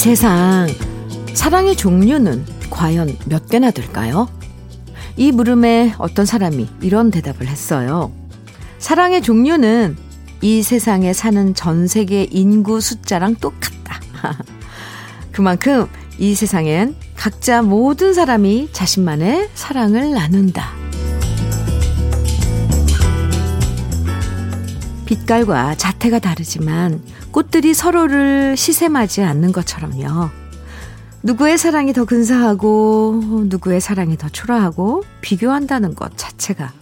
이 세상 사랑의 종류는 과연 몇 개나 될까요? 이 물음에 어떤 사람이 이런 대답을 했어요. 사랑의 종류는 이 세상에 사는 전 세계 인구 숫자랑 똑같다. 그만큼 이 세상엔 각자 모든 사람이 자신만의 사랑을 나눈다. 빛깔과 자태가 다르지만 꽃들이 서로를 시샘하지 않는 것처럼요. 누구의 사랑이 더 근사하고 누구의 사랑이 더 초라하고 비교한다는 것 자체가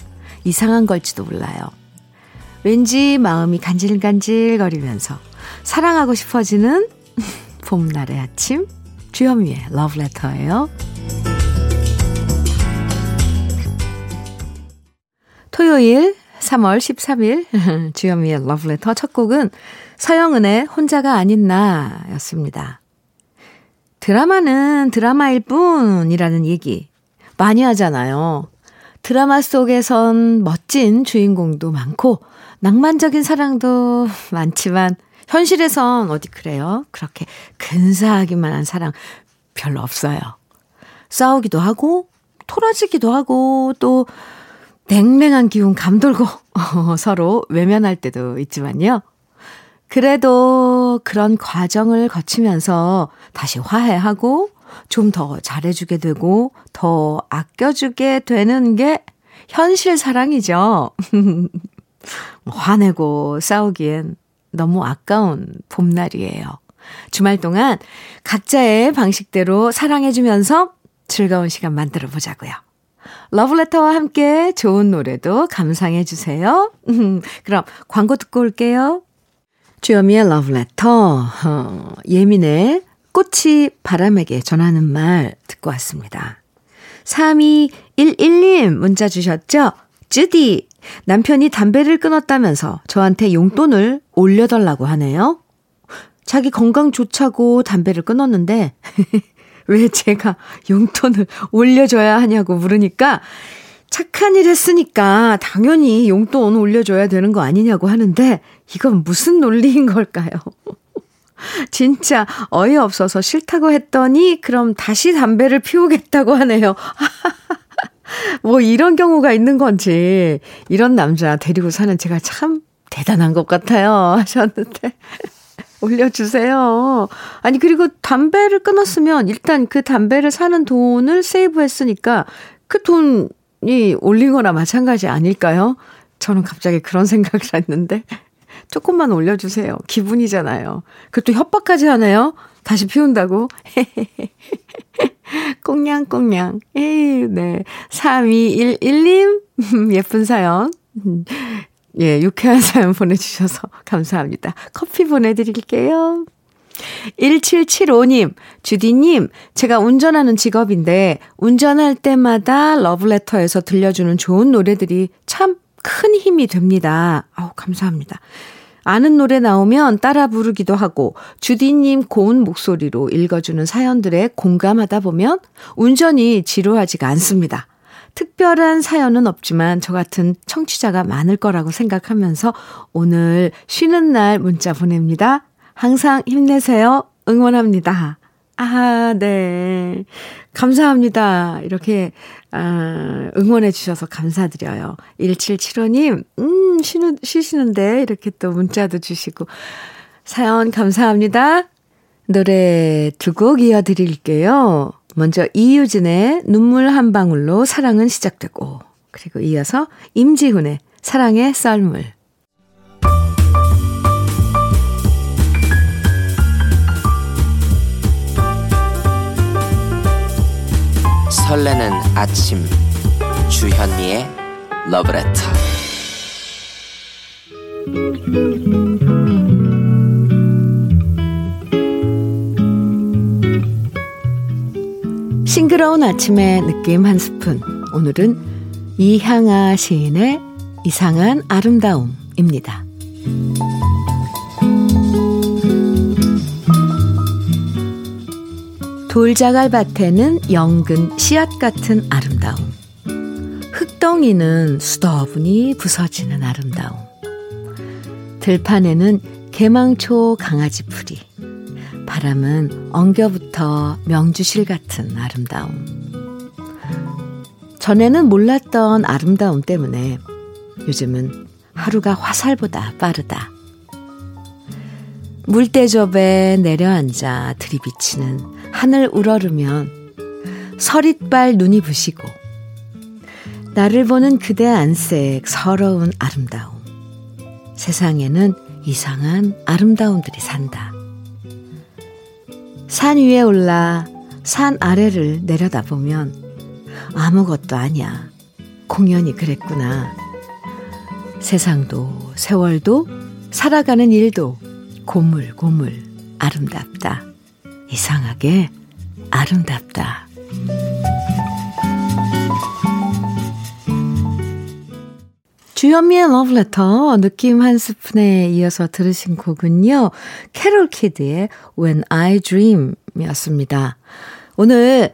이상한 걸지도 몰라요. 왠지 마음이 간질간질거리면서 사랑하고 싶어지는 봄날의 아침 주현미의 러브레터예요. 토요일 3월 13일 주현미의 러브레터 첫 곡은 서영은의 혼자가 아닌 나였습니다. 드라마는 드라마일 뿐이라는 얘기 많이 하잖아요. 드라마 속에선 멋진 주인공도 많고 낭만적인 사랑도 많지만 현실에선 어디 그래요? 그렇게 근사하기만 한 사랑 별로 없어요. 싸우기도 하고 토라지기도 하고 또 냉랭한 기운 감돌고 서로 외면할 때도 있지만요. 그래도 그런 과정을 거치면서 다시 화해하고 좀 더 잘해주게 되고 더 아껴주게 되는 게 현실 사랑이죠. 화내고 싸우기엔 너무 아까운 봄날이에요. 주말 동안 각자의 방식대로 사랑해주면서 즐거운 시간 만들어 보자고요. 러브레터와 함께 좋은 노래도 감상해 주세요. 그럼 광고 듣고 올게요. 주여미의 러브레터, 어, 예민의 꽃이 바람에게 전하는 말 듣고 왔습니다. 3211님 문자 주셨죠? 쯔디, 남편이 담배를 끊었다면서 저한테 용돈을 올려달라고 하네요. 자기 건강 좋자고 담배를 끊었는데, 왜 제가 용돈을 올려줘야 하냐고 물으니까, 착한 일 했으니까 당연히 용돈 올려줘야 되는 거 아니냐고 하는데, 이건 무슨 논리인 걸까요? 진짜 어이없어서 싫다고 했더니, 그럼 다시 담배를 피우겠다고 하네요. 뭐 이런 경우가 있는 건지, 이런 남자 데리고 사는 제가 참 대단한 것 같아요. 하셨는데. 올려주세요. 아니, 그리고 담배를 끊었으면 일단 그 담배를 사는 돈을 세이브 했으니까 그 돈이 올린 거나 마찬가지 아닐까요? 저는 갑자기 그런 생각을 했는데. 조금만 올려주세요. 기분이잖아요. 그것도 협박까지 하네요. 다시 피운다고. 꽁냥꽁냥. 에이, 네. 3211님, 예쁜 사연. 예, 유쾌한 사연 보내주셔서 감사합니다. 커피 보내드릴게요. 1775님, 주디님, 제가 운전하는 직업인데, 운전할 때마다 러브레터에서 들려주는 좋은 노래들이 참 큰 힘이 됩니다. 아우, 감사합니다. 아는 노래 나오면 따라 부르기도 하고 주디님 고운 목소리로 읽어주는 사연들에 공감하다 보면 운전이 지루하지가 않습니다. 특별한 사연은 없지만 저 같은 청취자가 많을 거라고 생각하면서 오늘 쉬는 날 문자 보냅니다. 항상 힘내세요. 응원합니다. 아, 네. 감사합니다. 이렇게, 아, 응원해 주셔서 감사드려요. 1775님, 음, 쉬는, 쉬시는데 이렇게 또 문자도 주시고. 사연 감사합니다. 노래 두 곡 이어드릴게요. 먼저 이유진의 눈물 한 방울로 사랑은 시작되고, 그리고 이어서 임지훈의 사랑의 썰물. 설레는 아침 주현미의 러브레터 싱그러운 아침의 느낌 한 스푼 오늘은 이향아 시인의 이상한 아름다움입니다. 돌자갈 밭에는 영근 씨앗 같은 아름다움. 흙덩이는 수더분이 부서지는 아름다움. 들판에는 개망초 강아지 풀이. 바람은 엉겨부터 명주실 같은 아름다움. 전에는 몰랐던 아름다움 때문에 요즘은 하루가 화살보다 빠르다. 물대접에 내려앉아 들이비치는 하늘 우러르면 서릿발 눈이 부시고 나를 보는 그대 안색 서러운 아름다움. 세상에는 이상한 아름다움들이 산다. 산 위에 올라 산 아래를 내려다보면 아무것도 아니야. 공연이 그랬구나. 세상도 세월도 살아가는 일도 고물고물 아름답다. 이상하게 아름답다. 주현미의 러브레터 느낌 한 스푼에 이어서 들으신 곡은요. 캐롤 키드의 When I Dream 이었습니다. 오늘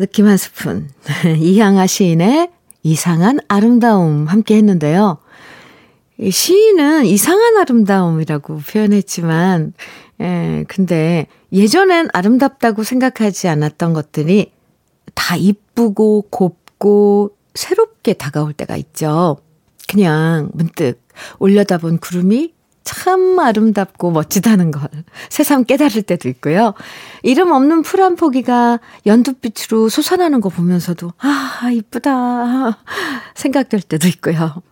느낌 한 스푼 이향아 시인의 이상한 아름다움 함께 했는데요. 시인은 이상한 아름다움이라고 표현했지만, 예, 근데 예전엔 아름답다고 생각하지 않았던 것들이 다 이쁘고 곱고 새롭게 다가올 때가 있죠. 그냥 문득 올려다본 구름이 참 아름답고 멋지다는 걸 새삼 깨달을 때도 있고요. 이름 없는 풀 한 포기가 연두빛으로 솟아나는 거 보면서도 아, 이쁘다 생각될 때도 있고요.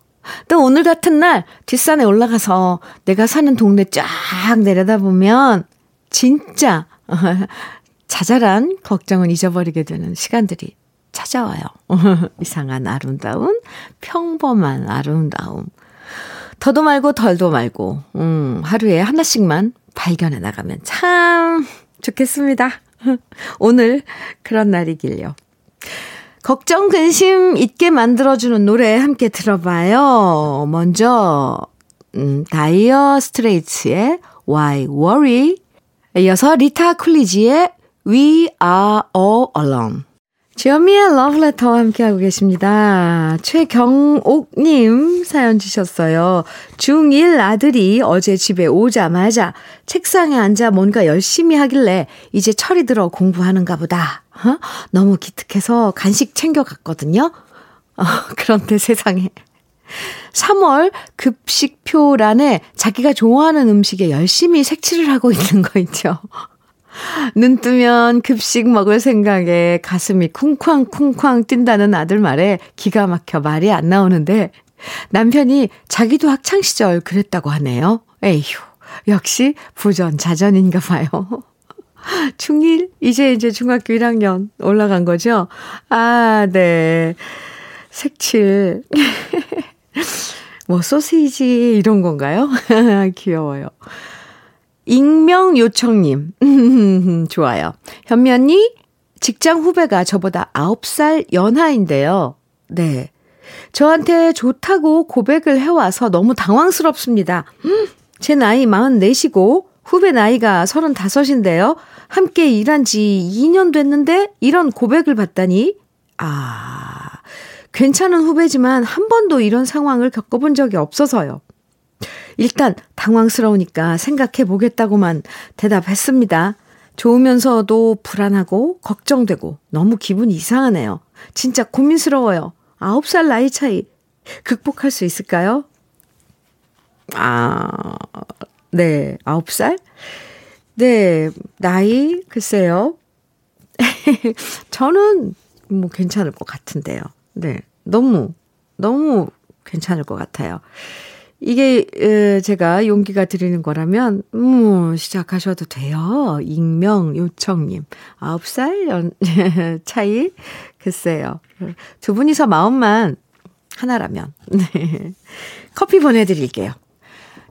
또 오늘 같은 날 뒷산에 올라가서 내가 사는 동네 쫙 내려다보면 진짜 자잘한 걱정은 잊어버리게 되는 시간들이 찾아와요. 이상한 아름다운, 평범한 아름다움. 더도 말고 덜도 말고, 음, 하루에 하나씩만 발견해 나가면 참 좋겠습니다. 오늘 그런 날이길요. 걱정, 근심 잊게 만들어주는 노래 함께 들어봐요. 먼저, 음, 다이어 스트레이츠의 Why Worry. 이어서 리타 쿨리지의 We Are All Alone. 주현미의 러브레터와 함께하고 계십니다. 최경옥님 사연 주셨어요. 중1 아들이 어제 집에 오자마자 책상에 앉아 뭔가 열심히 하길래 이제 철이 들어 공부하는가 보다. 어? 너무 기특해서 간식 챙겨갔거든요. 어, 그런데 세상에. 3월 급식표란에 자기가 좋아하는 음식에 열심히 색칠을 하고 있는 거 있죠. 눈 뜨면 급식 먹을 생각에 가슴이 쿵쾅쿵쾅 뛴다는 아들 말에 기가 막혀 말이 안 나오는데 남편이 자기도 학창시절 그랬다고 하네요. 에휴, 역시 부전자전인가 봐요. 중1? 이제 이제 중학교 1학년 올라간 거죠? 아, 네. 색칠. 뭐, 소시지, 이런 건가요? 귀여워요. 익명 요청님. 좋아요. 현미 언니, 직장 후배가 저보다 9살 연하인데요. 네. 저한테 좋다고 고백을 해와서 너무 당황스럽습니다. 음, 제 나이 44시고 후배 나이가 35인데요. 함께 일한 지 2년 됐는데 이런 고백을 받다니. 아, 괜찮은 후배지만 한 번도 이런 상황을 겪어본 적이 없어서요. 일단 당황스러우니까 생각해 보겠다고만 대답했습니다. 좋으면서도 불안하고 걱정되고 너무 기분이 이상하네요. 진짜 고민스러워요. 9살 나이 차이 극복할 수 있을까요? 아, 네, 9살? 네, 나이, 글쎄요. 저는 뭐 괜찮을 것 같은데요. 네, 너무, 너무 괜찮을 것 같아요. 이게 제가 용기가 드리는 거라면 음, 시작하셔도 돼요. 익명 요청님. 9살 연 차이 글쎄요. 두 분이서 마음만 하나라면 네. 커피 보내 드릴게요.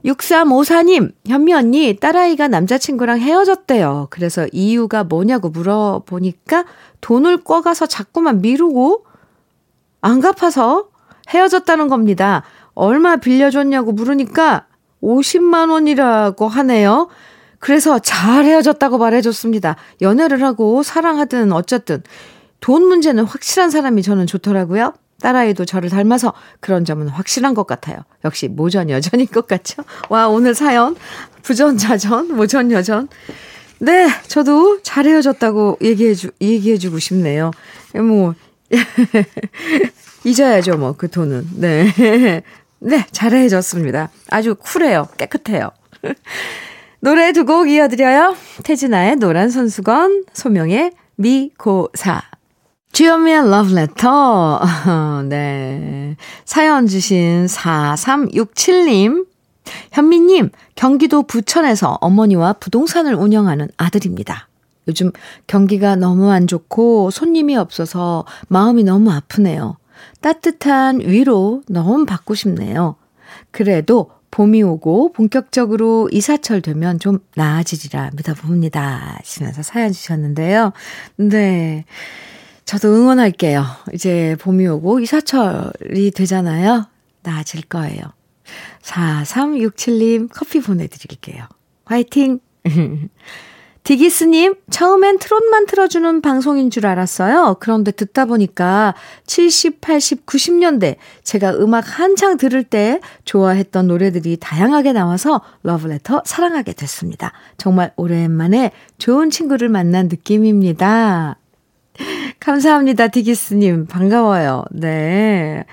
6354님, 현미 언니, 딸아이가 남자친구랑 헤어졌대요. 그래서 이유가 뭐냐고 물어보니까 돈을 꿔가서 자꾸만 미루고 안 갚아서 헤어졌다는 겁니다. 얼마 빌려줬냐고 물으니까 50만 원이라고 하네요. 그래서 잘 헤어졌다고 말해줬습니다. 연애를 하고 사랑하든 어쨌든 돈 문제는 확실한 사람이 저는 좋더라고요. 딸아이도 저를 닮아서 그런 점은 확실한 것 같아요. 역시 모전 여전인 것 같죠? 와, 오늘 사연. 부전자전, 모전 여전. 네, 저도 잘 헤어졌다고 얘기해주, 얘기해주고 싶네요. 뭐, 잊어야죠, 뭐, 그 돈은. 네. 네, 잘 헤어졌습니다. 아주 쿨해요. 깨끗해요. 노래 두 곡 이어드려요. 태진아의 노란 손수건, 소명의 미고사. 주현미의 러브레터. 네. 사연 주신 4367님. 현미님, 경기도 부천에서 어머니와 부동산을 운영하는 아들입니다. 요즘 경기가 너무 안 좋고 손님이 없어서 마음이 너무 아프네요. 따뜻한 위로 너무 받고 싶네요. 그래도 봄이 오고 본격적으로 이사철 되면 좀 나아지리라 믿어봅니다. 하시면서 사연 주셨는데요. 네. 저도 응원할게요. 이제 봄이 오고 이사철이 되잖아요. 나아질 거예요. 4367님 커피 보내드릴게요. 화이팅! 디기스님, 처음엔 트롯만 틀어주는 방송인 줄 알았어요. 그런데 듣다 보니까 70, 80, 90년대 제가 음악 한창 들을 때 좋아했던 노래들이 다양하게 나와서 러브레터 사랑하게 됐습니다. 정말 오랜만에 좋은 친구를 만난 느낌입니다. 감사합니다, 디기스님. 반가워요. 네.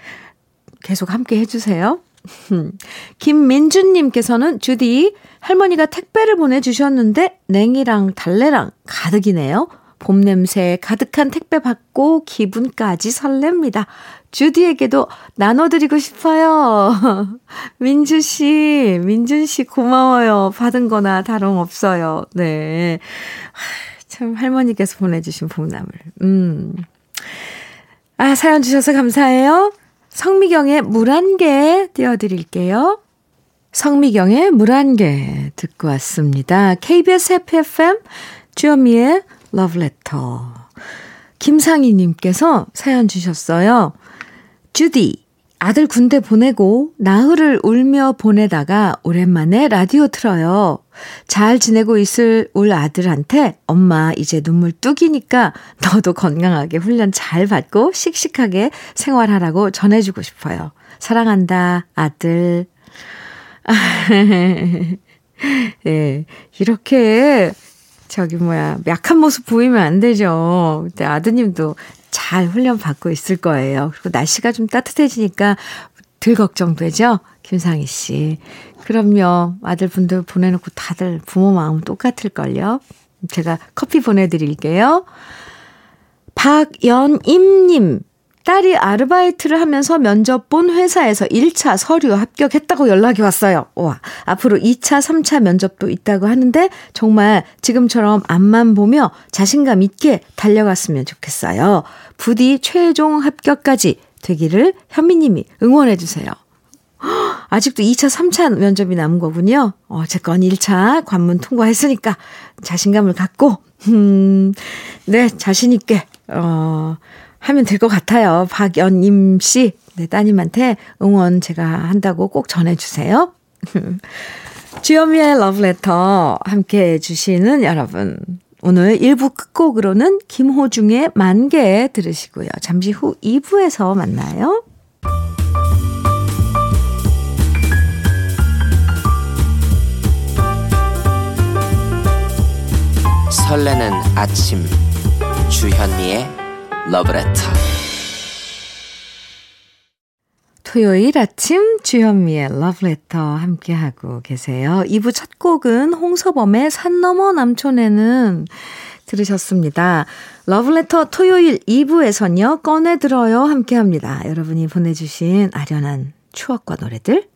계속 함께 해주세요. 김민준님께서는 주디 할머니가 택배를 보내주셨는데 냉이랑 달래랑 가득이네요. 봄 냄새 가득한 택배 받고 기분까지 설렙니다. 주디에게도 나눠드리고 싶어요. 민주씨, 민준씨 고마워요. 받은 거나 다름없어요. 네. 참, 할머니께서 보내주신 봄나물. 음. 아, 사연 주셔서 감사해요. 성미경의 물 한 개 띄워드릴게요. 성미경의 물 한 개 듣고 왔습니다. KBS FFM 주현미의 러브레터. 김상희님께서 사연 주셨어요. 주디, 아들 군대 보내고 나흘을 울며 보내다가 오랜만에 라디오 틀어요. 잘 지내고 있을 울 아들한테 엄마 이제 눈물 뚝이니까 너도 건강하게 훈련 잘 받고 씩씩하게 생활하라고 전해주고 싶어요. 사랑한다, 아들. 예, 이렇게 저기 뭐야 약한 모습 보이면 안 되죠. 근데 아드님도 잘 훈련 받고 있을 거예요. 그리고 날씨가 좀 따뜻해지니까 덜 걱정되죠? 김상희 씨. 그럼요. 아들분들 보내놓고 다들 부모 마음 똑같을걸요? 제가 커피 보내드릴게요. 박연임님. 딸이 아르바이트를 하면서 면접 본 회사에서 1차 서류 합격했다고 연락이 왔어요. 와, 앞으로 2차, 3차 면접도 있다고 하는데 정말 지금처럼 앞만 보며 자신감 있게 달려갔으면 좋겠어요. 부디 최종 합격까지 되기를 현미님이 응원해주세요. 아직도 2차, 3차 면접이 남은 거군요. 어쨌건 1차 관문 통과했으니까 자신감을 갖고, 음, 네, 자신있게, 어, 하면 될 것 같아요. 박연임 씨, 네, 따님한테 응원 제가 한다고 꼭 전해주세요. 주현미의 러브레터 함께 해주시는 여러분. 오늘 1부 끝곡으로는 김호중의 만개 들으시고요. 잠시 후 2부에서 만나요. 설레는 아침 주현미의 러브레터 토요일 아침 주현미의 러브레터 함께하고 계세요. 2부 첫 곡은 홍서범의 산 너머 남촌에는 들으셨습니다. 러브레터 토요일 2부에선요, 꺼내들어요 함께합니다. 여러분이 보내주신 아련한 추억과 노래들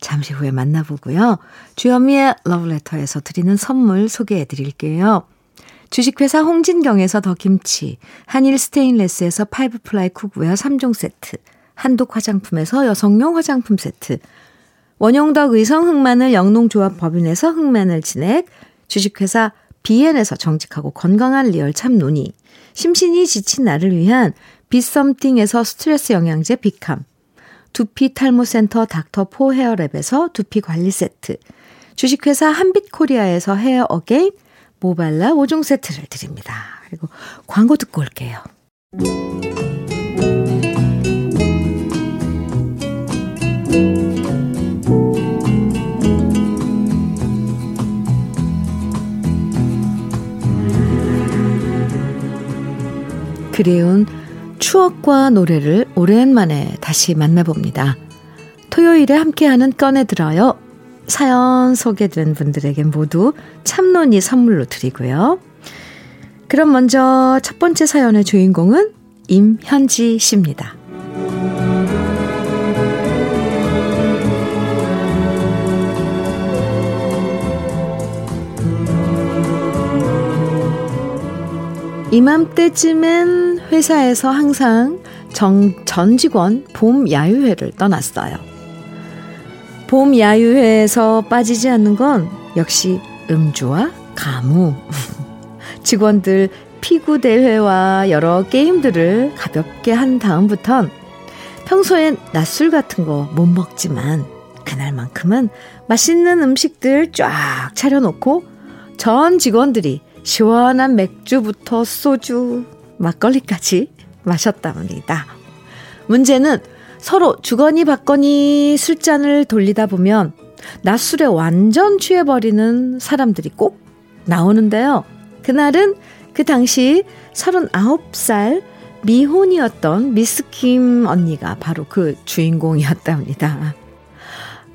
잠시 후에 만나보고요. 주현미의 러브레터에서 드리는 선물 소개해 드릴게요. 주식회사 홍진경에서 더 김치, 한일 스테인레스에서 five ply cookware 3종 세트, 한독 화장품에서 여성용 화장품 세트, 원용덕 의성 흑마늘 영농조합 법인에서 흑마늘 진액, 주식회사 비엔에서 정직하고 건강한 리얼 참노니, 심신이 지친 나를 위한 비썸띵에서 스트레스 영양제 비캄, 두피 탈모센터 닥터포 헤어랩에서 두피 관리 세트, 주식회사 한빛코리아에서 헤어 어게인, 모발라 5종 세트를 드립니다. 그리고 광고 듣고 올게요. 그리운 추억과 노래를 오랜만에 다시 만나봅니다. 토요일에 함께하는 꺼내들어요. 사연 소개된 분들에게 모두 참론이 선물로 드리고요. 그럼 먼저 첫 번째 사연의 주인공은 임현지 씨입니다. 이맘때쯤엔 회사에서 항상 정, 전 직원 봄 야유회를 떠났어요. 봄 야유회에서 빠지지 않는 건 역시 음주와 가무. 직원들 피구 대회와 여러 게임들을 가볍게 한 다음부턴 평소엔 낮술 같은 거 못 먹지만 그날만큼은 맛있는 음식들 쫙 차려놓고 전 직원들이 시원한 맥주부터 소주, 막걸리까지 마셨답니다. 문제는 서로 주거니 받거니 술잔을 돌리다 보면 낮술에 완전 취해버리는 사람들이 꼭 나오는데요. 그날은 그 당시 39살 미혼이었던 미스킴 언니가 바로 그 주인공이었답니다.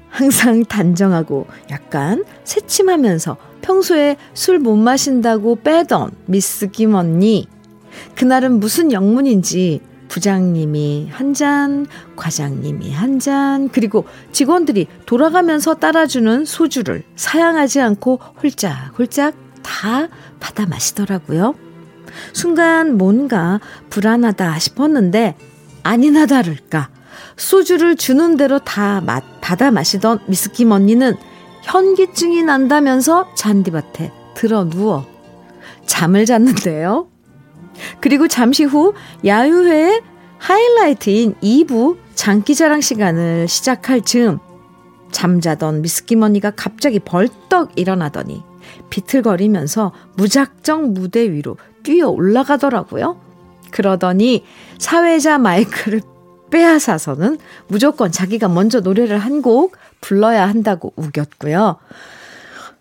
항상 단정하고 약간 새침하면서 평소에 술 못 마신다고 빼던 미스 김 언니. 그날은 무슨 영문인지 부장님이 한 잔, 과장님이 한 잔, 그리고 직원들이 돌아가면서 따라주는 소주를 사양하지 않고 홀짝홀짝 다 받아 마시더라고요. 순간 뭔가 불안하다 싶었는데 아니나 다를까 소주를 주는 대로 다 받아 마시던 미스킴 언니는 현기증이 난다면서 잔디밭에 들어 누워 잠을 잤는데요. 그리고 잠시 후 야유회의 하이라이트인 2부 장기자랑 시간을 시작할 즈음 잠자던 미스키머니가 갑자기 벌떡 일어나더니 비틀거리면서 무작정 무대 위로 뛰어 올라가더라고요. 그러더니 사회자 마이크를 빼앗아서는 무조건 자기가 먼저 노래를 한 곡 불러야 한다고 우겼고요.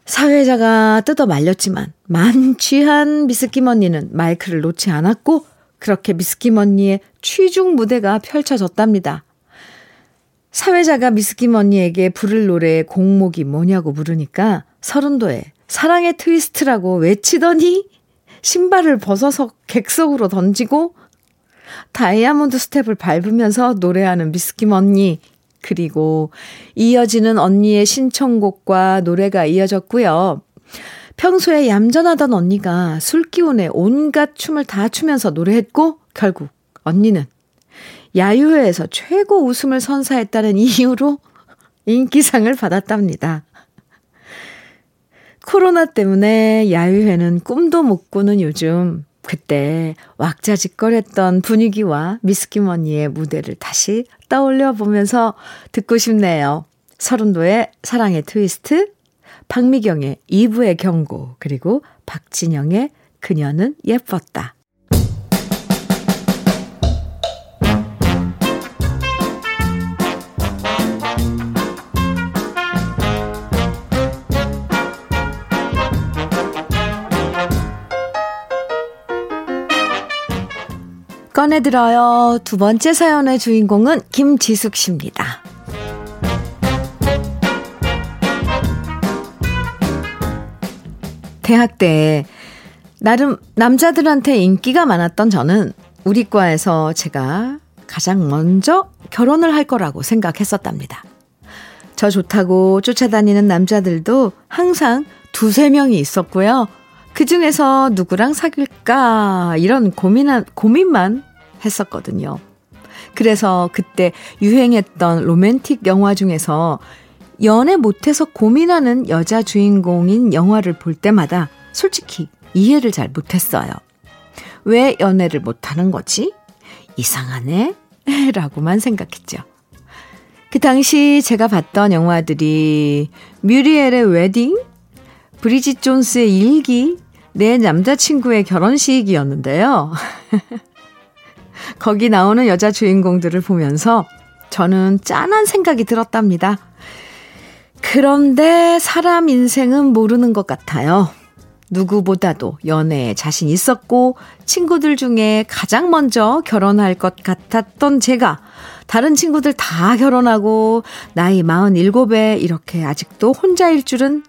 사회자가 뜯어 말렸지만 만취한 미스김 언니는 마이크를 놓지 않았고 그렇게 미스김 언니의 취중 무대가 펼쳐졌답니다. 사회자가 미스김 언니에게 부를 노래의 곡목이 뭐냐고 물으니까 서른도에 사랑의 트위스트라고 외치더니 신발을 벗어서 객석으로 던지고 다이아몬드 스텝을 밟으면서 노래하는 미스김 언니. 그리고 이어지는 언니의 신청곡과 노래가 이어졌고요. 평소에 얌전하던 언니가 술 기운에 온갖 춤을 다 추면서 노래했고 결국 언니는 야유회에서 최고 웃음을 선사했다는 이유로 인기상을 받았답니다. 코로나 때문에 야유회는 꿈도 못 꾸는 요즘 그때 왁자지껄했던 분위기와 미스킴 언니의 무대를 다시 떠올려 보면서 듣고 싶네요. 서른도의 사랑의 트위스트, 박미경의 2부의 경고, 그리고 박진영의 그녀는 예뻤다. 꺼내들어요. 두 번째 사연의 주인공은 김지숙 씨입니다. 대학 때 나름 남자들한테 인기가 많았던 저는 우리 과에서 제가 가장 먼저 결혼을 할 거라고 생각했었답니다. 저 좋다고 쫓아다니는 남자들도 항상 두세 명이 있었고요. 그 중에서 누구랑 사귈까 이런 고민한 고민만 했었거든요. 그래서 그때 유행했던 로맨틱 영화 중에서 연애 못해서 고민하는 여자 주인공인 영화를 볼 때마다 솔직히 이해를 잘 못했어요. 왜 연애를 못하는 거지? 이상하네? 라고만 생각했죠. 그 당시 제가 봤던 영화들이 뮤리엘의 웨딩, 브리짓 존스의 일기, 내 남자친구의 결혼식이었는데요. 거기 나오는 여자 주인공들을 보면서 저는 짠한 생각이 들었답니다. 그런데 사람 인생은 모르는 것 같아요. 누구보다도 연애에 자신 있었고 친구들 중에 가장 먼저 결혼할 것 같았던 제가 다른 친구들 다 결혼하고 나이 47에 이렇게 아직도 혼자일 줄은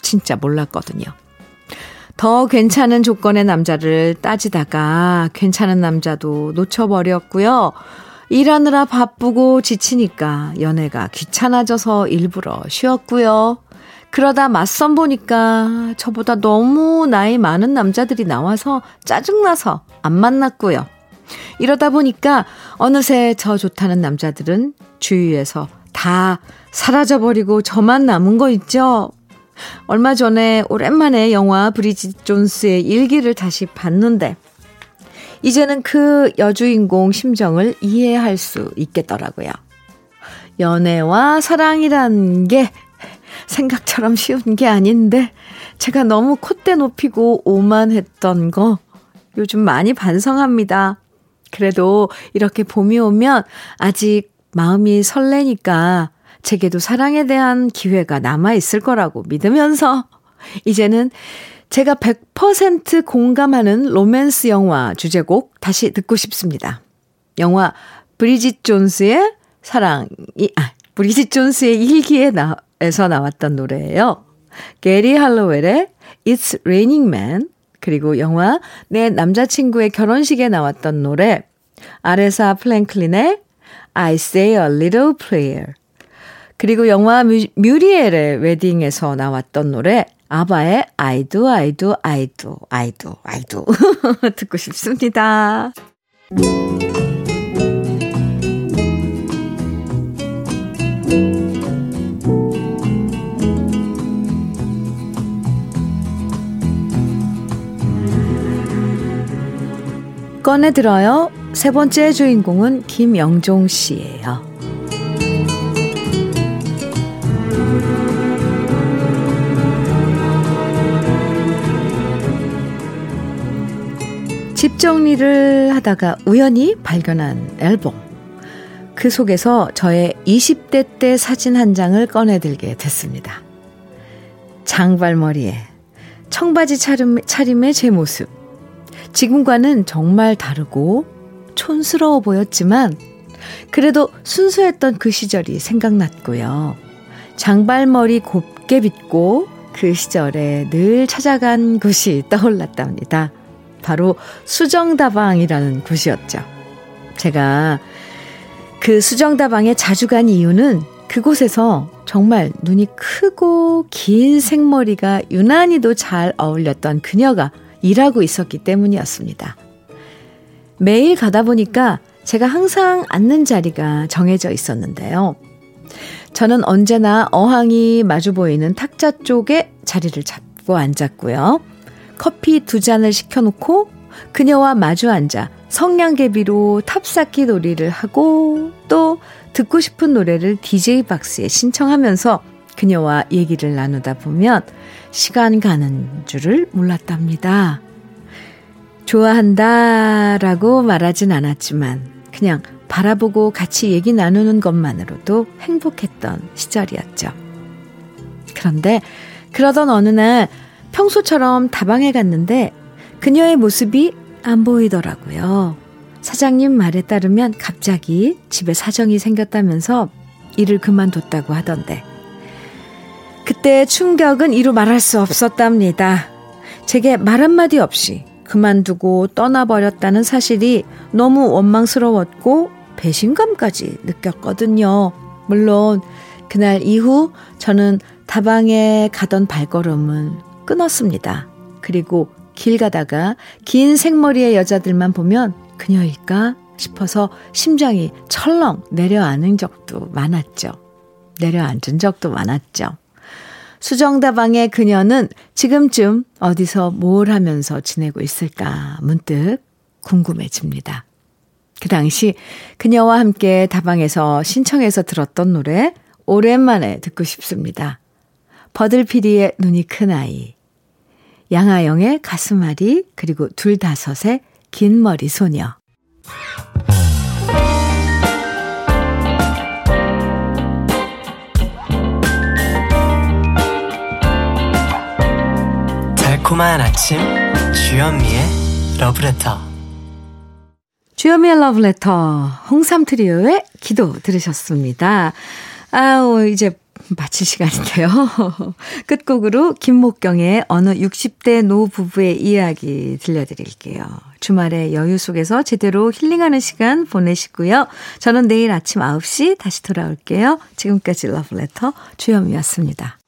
진짜 몰랐거든요. 더 괜찮은 조건의 남자를 따지다가 괜찮은 남자도 놓쳐버렸고요. 일하느라 바쁘고 지치니까 연애가 귀찮아져서 일부러 쉬었고요. 그러다 맞선 보니까 저보다 너무 나이 많은 남자들이 나와서 짜증나서 안 만났고요. 이러다 보니까 어느새 저 좋다는 남자들은 주위에서 다 사라져버리고 저만 남은 거 있죠? 얼마 전에 오랜만에 영화 브리짓 존스의 일기를 다시 봤는데, 이제는 그 여주인공 심정을 이해할 수 있겠더라고요. 연애와 사랑이란 게 생각처럼 쉬운 게 아닌데 제가 너무 콧대 높이고 오만했던 거 요즘 많이 반성합니다. 그래도 이렇게 봄이 오면 아직 마음이 설레니까 제게도 사랑에 대한 기회가 남아 있을 거라고 믿으면서 이제는 제가 100% 공감하는 로맨스 영화 주제곡 다시 듣고 싶습니다. 영화 브리짓 존스의 사랑이, 아, 브리짓 존스의 일기에 나, 에서 나왔던 노래예요. 게리 할로웰의 It's Raining Man 그리고 영화 내 남자친구의 결혼식에 나왔던 노래 아레사 플랭클린의 I Say a Little Prayer 그리고 영화 뮤, 뮤리엘의 웨딩에서 나왔던 노래 아바의 do, I do, I do 듣고 싶습니다. 꺼내 들어요. 세 번째 주인공은 김영종 씨예요. 집 정리를 하다가 우연히 발견한 앨범. 그 속에서 저의 20대 때 사진 한 장을 꺼내들게 됐습니다. 장발머리에 청바지 차림, 차림의 제 모습. 지금과는 정말 다르고 촌스러워 보였지만 그래도 순수했던 그 시절이 생각났고요. 장발머리 곱게 빗고 그 시절에 늘 찾아간 곳이 떠올랐답니다. 바로 수정다방이라는 곳이었죠. 제가 그 수정다방에 자주 간 이유는 그곳에서 정말 눈이 크고 긴 생머리가 유난히도 잘 어울렸던 그녀가 일하고 있었기 때문이었습니다. 매일 가다 보니까 제가 항상 앉는 자리가 정해져 있었는데요. 저는 언제나 어항이 마주 보이는 탁자 쪽에 자리를 잡고 앉았고요. 커피 두 잔을 시켜놓고 그녀와 마주 앉아 성냥개비로 탑쌓기 놀이를 하고 또 듣고 싶은 노래를 DJ 박스에 신청하면서 그녀와 얘기를 나누다 보면 시간 가는 줄을 몰랐답니다. 좋아한다 라고 말하진 않았지만 그냥 바라보고 같이 얘기 나누는 것만으로도 행복했던 시절이었죠. 그런데 그러던 어느 날 평소처럼 다방에 갔는데 그녀의 모습이 안 보이더라고요. 사장님 말에 따르면 갑자기 집에 사정이 생겼다면서 일을 그만뒀다고 하던데 그때 충격은 이루 말할 수 없었답니다. 제게 말 한마디 없이 그만두고 떠나버렸다는 사실이 너무 원망스러웠고 배신감까지 느꼈거든요. 물론 그날 이후 저는 다방에 가던 발걸음은 끊었습니다. 그리고 길 가다가 긴 생머리의 여자들만 보면 그녀일까 싶어서 심장이 철렁 내려앉은 적도 많았죠. 내려앉은 적도 많았죠. 수정다방의 그녀는 지금쯤 어디서 뭘 하면서 지내고 있을까 문득 궁금해집니다. 그 당시 그녀와 함께 다방에서 신청해서 들었던 노래 오랜만에 듣고 싶습니다. 버들피리의 눈이 큰 아이, 양아영의 가슴앓이, 그리고 둘다섯의 긴 머리 소녀. 달콤한 아침, 주현미의 러브레터. 주현미의 러브레터, 홍삼 트리오의 기도 들으셨습니다. 아우, 이제 마칠 시간인데요. 끝곡으로 김목경의 어느 60대 노부부의 이야기 들려드릴게요. 주말에 여유 속에서 제대로 힐링하는 시간 보내시고요. 저는 내일 아침 9시 다시 돌아올게요. 지금까지 러브레터 주현미였습니다.